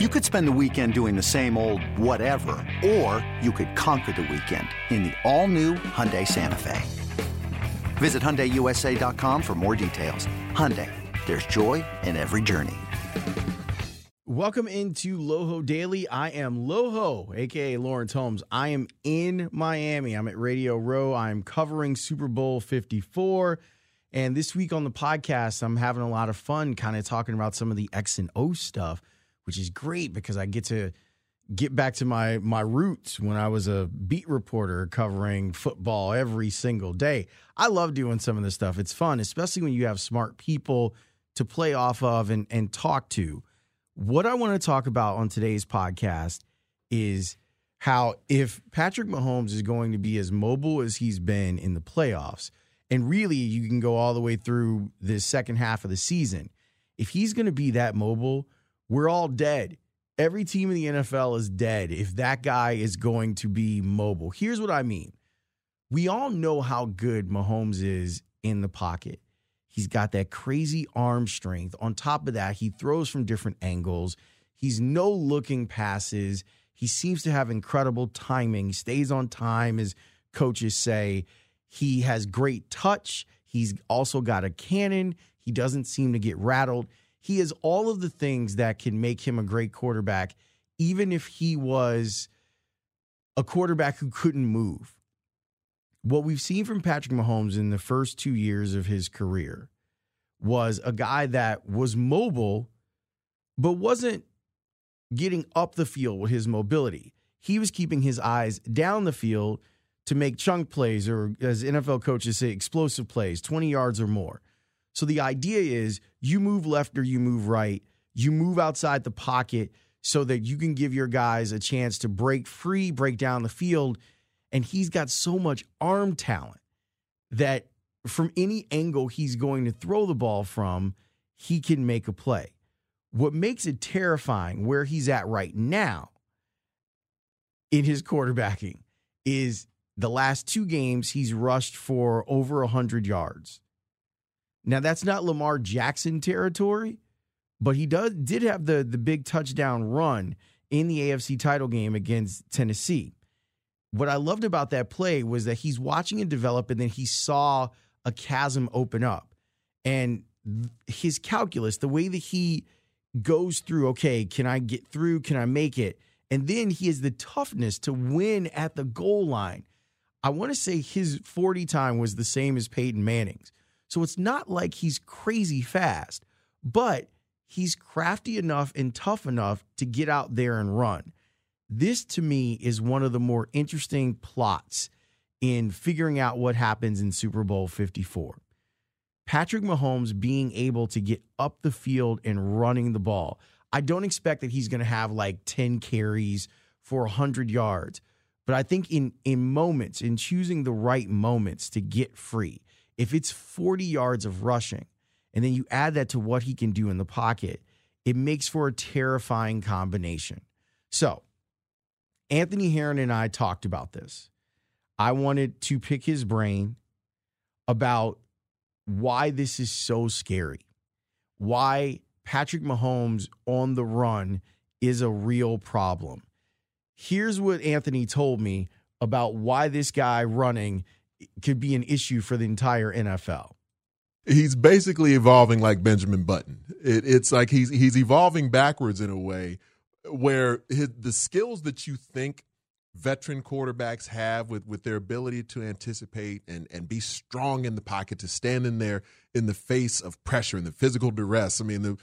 You could spend the weekend doing the same old whatever, or you could conquer the weekend in the all-new Hyundai Santa Fe. Visit HyundaiUSA.com for more details. Hyundai, there's joy in every journey. Welcome into Loho Daily. I am Loho, aka Lawrence Holmes. I am in Miami. I'm at Radio Row. I'm covering Super Bowl 54. And this week on the podcast, I'm having a lot of fun kind of talking about some of the X and O stuff which is great because I get to get back to my my roots when I was a beat reporter covering football every single day. I love doing some of this stuff. It's fun, especially when you have smart people to play off of and and talk to. What I want to talk about on today's podcast is how if Patrick Mahomes is going to be as mobile as he's been in the playoffs, and really you can go all the way through the second half of the season, if he's going to be that mobile, we're all dead. Every team in the NFL is dead if that guy is going to be mobile. Here's what I mean. We all know how good Mahomes is in the pocket. He's got that crazy arm strength. On top of that, he throws from different angles. He's no looking passes. He seems to have incredible timing. Stays on time, as coaches say. He has great touch. He's also got a cannon. He doesn't seem to get rattled. He has all of the things that can make him a great quarterback, even if he was a quarterback who couldn't move. What we've seen from Patrick Mahomes in the first two years of his career was a guy that was mobile, but wasn't getting up the field with his mobility. He was keeping his eyes down the field to make chunk plays, or as NFL coaches say, explosive plays, 20 yards or more. So the idea is you move left or you move right, you move outside the pocket so that you can give your guys a chance to break free, break down the field. And he's got so much arm talent that from any angle he's going to throw the ball from, he can make a play. What makes it terrifying where he's at right now in his quarterbacking is the last two games he's rushed for over 100 yards. Now that's not Lamar Jackson territory, but he does did have the the big touchdown run in the AFC title game against Tennessee. What I loved about that play was that he's watching it develop and then he saw a chasm open up. And his calculus, the way that he goes through, okay, can I get through? Can I make it? And then he has the toughness to win at the goal line. I want to say his 40 time was the same as Peyton Manning's. So it's not like he's crazy fast, but he's crafty enough and tough enough to get out there and run. This to me is one of the more interesting plots in figuring out what happens in Super Bowl 54. Patrick Mahomes being able to get up the field and running the ball. I don't expect that he's going to have like 10 carries for 100 yards, but I think in in moments in choosing the right moments to get free if it's 40 yards of rushing and then you add that to what he can do in the pocket, it makes for a terrifying combination. So, Anthony Herron and I talked about this. I wanted to pick his brain about why this is so scary, why Patrick Mahomes on the run is a real problem. Here's what Anthony told me about why this guy running could be an issue for the entire NFL. He's basically evolving like Benjamin Button. It, it's like he's he's evolving backwards in a way where his, the skills that you think veteran quarterbacks have with, with their ability to anticipate and, and be strong in the pocket, to stand in there in the face of pressure and the physical duress. I mean, the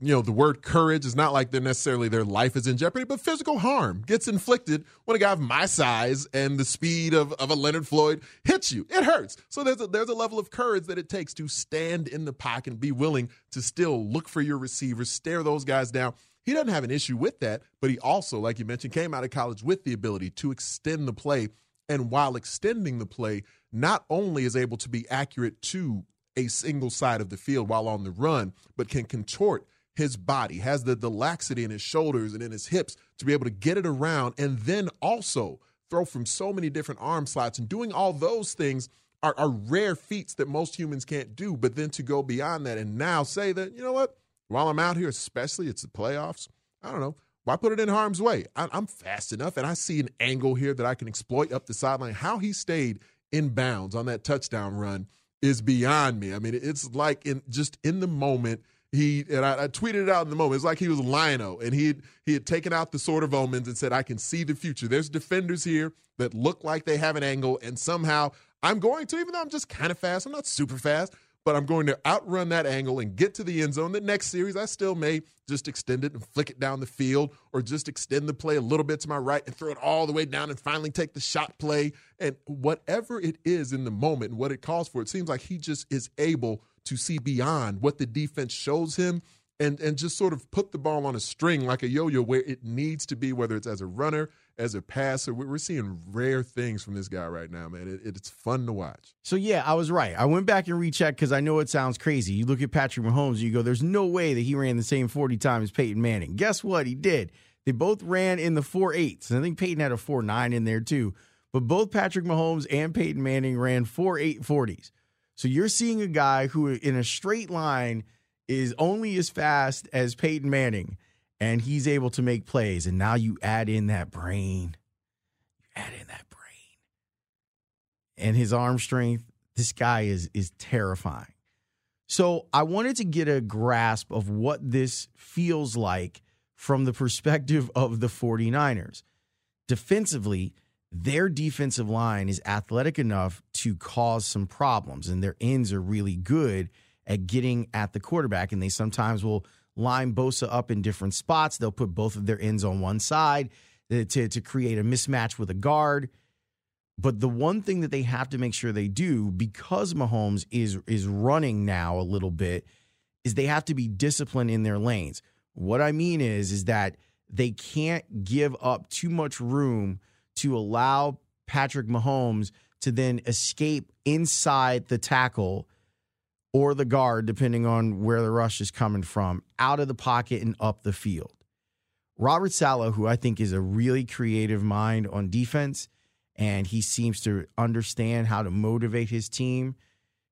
you know, the word courage is not like they're necessarily their life is in jeopardy, but physical harm gets inflicted when a guy of my size and the speed of, of a Leonard Floyd hits you. It hurts. So there's a, there's a level of courage that it takes to stand in the pocket and be willing to still look for your receivers, stare those guys down. He doesn't have an issue with that, but he also, like you mentioned, came out of college with the ability to extend the play. And while extending the play, not only is able to be accurate to a single side of the field while on the run, but can contort his body, has the, the laxity in his shoulders and in his hips to be able to get it around and then also throw from so many different arm slots. And doing all those things are, are rare feats that most humans can't do. But then to go beyond that and now say that, you know what, while I'm out here, especially it's the playoffs, I don't know. Why put it in harm's way? I, I'm fast enough, and I see an angle here that I can exploit up the sideline. How he stayed in bounds on that touchdown run is beyond me. I mean, it's like in just in the moment. He and I, I tweeted it out in the moment. It's like he was Lion-O, and he had, he had taken out the Sword of Omens and said, "I can see the future." There's defenders here that look like they have an angle, and somehow I'm going to, even though I'm just kind of fast. I'm not super fast but I'm going to outrun that angle and get to the end zone. The next series, I still may just extend it and flick it down the field or just extend the play a little bit to my right and throw it all the way down and finally take the shot play. And whatever it is in the moment and what it calls for, it seems like he just is able to see beyond what the defense shows him and and just sort of put the ball on a string like a yo-yo where it needs to be, whether it's as a runner, as a passer. We're seeing rare things from this guy right now, man. It, it's fun to watch. So yeah, I was right. I went back and rechecked because I know it sounds crazy. You look at Patrick Mahomes, you go, "There's no way that he ran the same 40 times Peyton Manning." Guess what? He did. They both ran in the four eights. I think Peyton had a four nine in there too. But both Patrick Mahomes and Peyton Manning ran four eight 40s. So you're seeing a guy who, in a straight line is only as fast as Peyton Manning, and he's able to make plays. And now you add in that brain, you add in that brain, and his arm strength. This guy is is terrifying. So I wanted to get a grasp of what this feels like from the perspective of the 49ers. Defensively, their defensive line is athletic enough to cause some problems, and their ends are really good at getting at the quarterback. And they sometimes will line Bosa up in different spots. They'll put both of their ends on one side uh, to, to create a mismatch with a guard. But the one thing that they have to make sure they do, because Mahomes is is running now a little bit, is they have to be disciplined in their lanes. What I mean is, is that they can't give up too much room to allow Patrick Mahomes to then escape inside the tackle or the guard, depending on where the rush is coming from, out of the pocket and up the field. Robert Saleh, who I think is a really creative mind on defense, and he seems to understand how to motivate his team,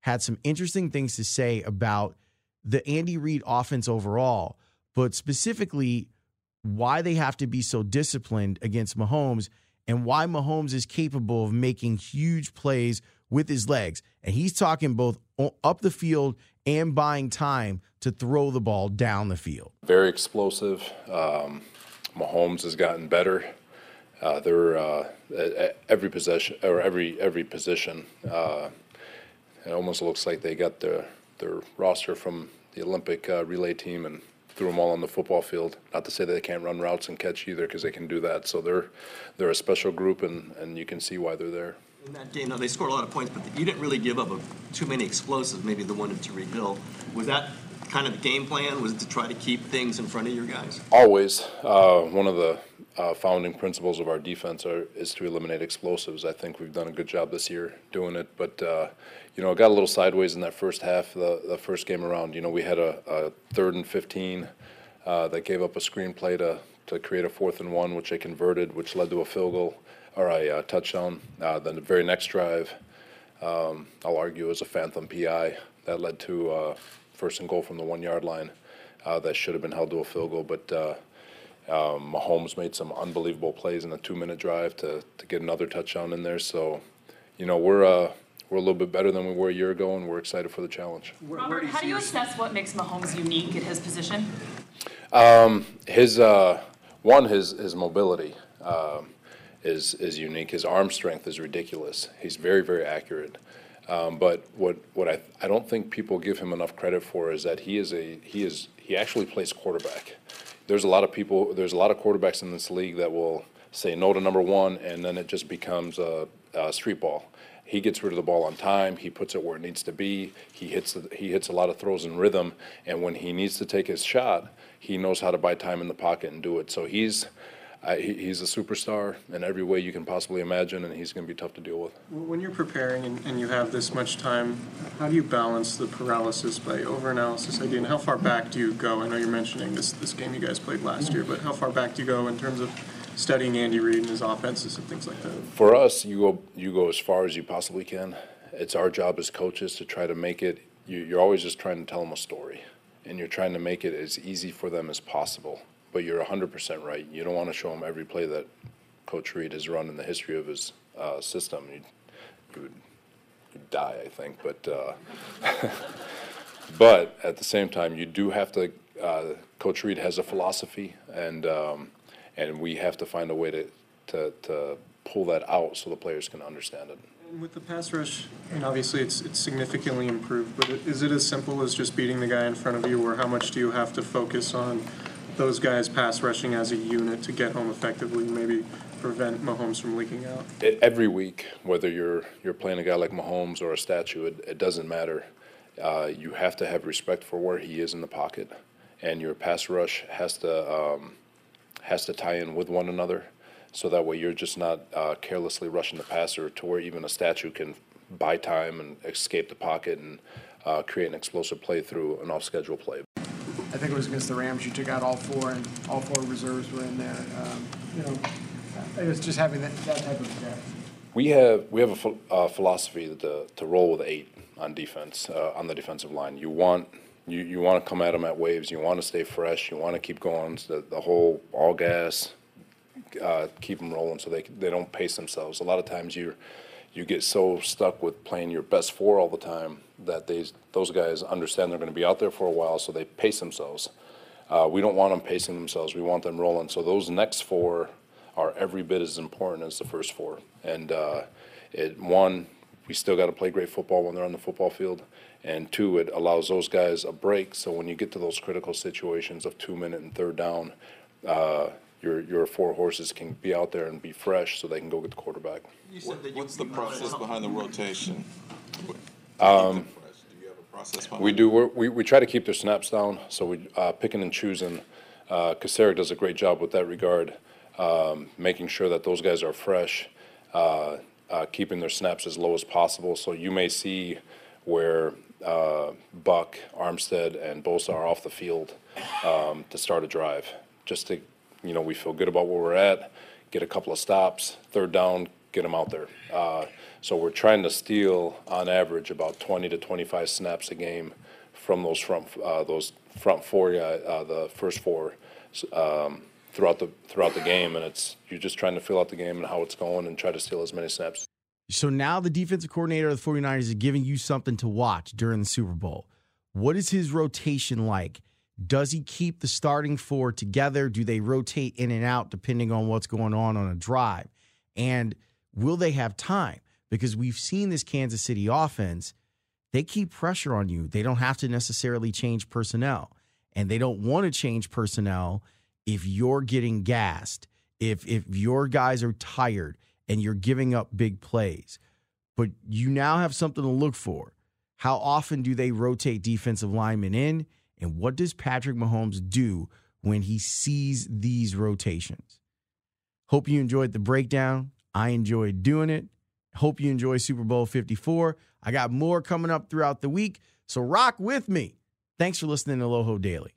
had some interesting things to say about the Andy Reid offense overall, but specifically why they have to be so disciplined against Mahomes and why Mahomes is capable of making huge plays with his legs. And he's talking both up the field and buying time to throw the ball down the field. Very explosive. Um, Mahomes has gotten better. Uh, they're uh, every possession or every every position. Uh, it almost looks like they got their their roster from the Olympic uh, relay team and threw them all on the football field. Not to say that they can't run routes and catch either, because they can do that. So they're they're a special group, and, and you can see why they're there in that game, now they scored a lot of points, but you didn't really give up a, too many explosives, maybe the one to Tyreek Hill. Was that kind of the game plan? Was it to try to keep things in front of your guys? Always. Uh, one of the uh, founding principles of our defense are, is to eliminate explosives. I think we've done a good job this year doing it, but uh, you know, it got a little sideways in that first half, the, the first game around. You know, we had a, a third and 15 uh, that gave up a screenplay to, to create a fourth and one, which they converted, which led to a field goal or a touchdown. Uh, then the very next drive, um, I'll argue, was a phantom PI that led to uh, first and goal from the one yard line. Uh, that should have been held to a field goal, but um, Mahomes made some unbelievable plays in a two minute drive to, to get another touchdown in there. So, you know, we're uh, we're a little bit better than we were a year ago, and we're excited for the challenge. Robert, how do you assess what makes Mahomes unique at his position? Um, his uh, one, his his mobility. Um, is is unique. His arm strength is ridiculous. He's very very accurate. Um, but what what I I don't think people give him enough credit for is that he is a he is he actually plays quarterback. There's a lot of people. There's a lot of quarterbacks in this league that will say no to number one, and then it just becomes a, a street ball. He gets rid of the ball on time. He puts it where it needs to be. He hits the, he hits a lot of throws in rhythm, and when he needs to take his shot, he knows how to buy time in the pocket and do it. So he's I, he, he's a superstar in every way you can possibly imagine, and he's going to be tough to deal with. When you're preparing and, and you have this much time, how do you balance the paralysis by overanalysis idea, and how far back do you go? I know you're mentioning this this game you guys played last year, but how far back do you go in terms of studying Andy Reid and his offenses and things like that? For us, you go you go as far as you possibly can. It's our job as coaches to try to make it. You, you're always just trying to tell them a story, and you're trying to make it as easy for them as possible but you're 100% right. You don't want to show them every play that Coach Reid has run in the history of his uh, system. You, you would you'd die, I think. But uh, but at the same time, you do have to. Uh, Coach Reid has a philosophy, and um, and we have to find a way to, to to pull that out so the players can understand it. And with the pass rush, I mean, obviously it's it's significantly improved, but is it as simple as just beating the guy in front of you, or how much do you have to focus on those guys pass rushing as a unit to get home effectively, maybe prevent Mahomes from leaking out? Every week, whether you're you're playing a guy like Mahomes or a statue, it, it doesn't matter. Uh, you have to have respect for where he is in the pocket, and your pass rush has to um, has to tie in with one another, so that way you're just not uh, carelessly rushing the passer to where even a statue can buy time and escape the pocket and uh, create an explosive play through an off-schedule play. I think it was against the Rams. You took out all four, and all four reserves were in there. Um, you know, it was just having that, that type of depth. We have we have a ph- uh, philosophy to to roll with eight on defense uh, on the defensive line. You want you, you want to come at them at waves. You want to stay fresh. You want to keep going. The, the whole all gas, uh, keep them rolling so they they don't pace themselves. A lot of times you you get so stuck with playing your best four all the time that they those guys understand they're going to be out there for a while, so they pace themselves. Uh, we don't want them pacing themselves. We want them rolling. So those next four are every bit as important as the first four. And uh, it one, we still got to play great football when they're on the football field, and two, it allows those guys a break. So when you get to those critical situations of two minute and third down, uh, your your four horses can be out there and be fresh, so they can go get the quarterback. You said that you- What's the you wanted process to- behind the rotation? Um, Do you have a process behind We do. We're, we we try to keep their snaps down, so we uh, picking and choosing. Uh, Kocurek does a great job with that regard, um, making sure that those guys are fresh, uh, uh, keeping their snaps as low as possible. So you may see where uh, Buck, Armstead, and Bosa are off the field um, to start a drive, just to you know we feel good about where we're at, get a couple of stops, third down, get them out there. Uh, so we're trying to steal, on average, about 20 to 25 snaps a game from those front uh, those front four, guy- uh, the first four, um, throughout the throughout the game, and it's you're just trying to fill out the game and how it's going and try to steal as many snaps. So now the defensive coordinator of the 49ers is giving you something to watch during the Super Bowl. What is his rotation like? Does he keep the starting four together? Do they rotate in and out depending on what's going on on a drive? And will they have time? Because we've seen this Kansas City offense, they keep pressure on you. They don't have to necessarily change personnel. And they don't want to change personnel if you're getting gassed, if if your guys are tired and you're giving up big plays. But you now have something to look for. How often do they rotate defensive linemen in? And what does Patrick Mahomes do when he sees these rotations? Hope you enjoyed the breakdown. I enjoyed doing it. Hope you enjoy Super Bowl 54. I got more coming up throughout the week, so rock with me. Thanks for listening to Loho Daily.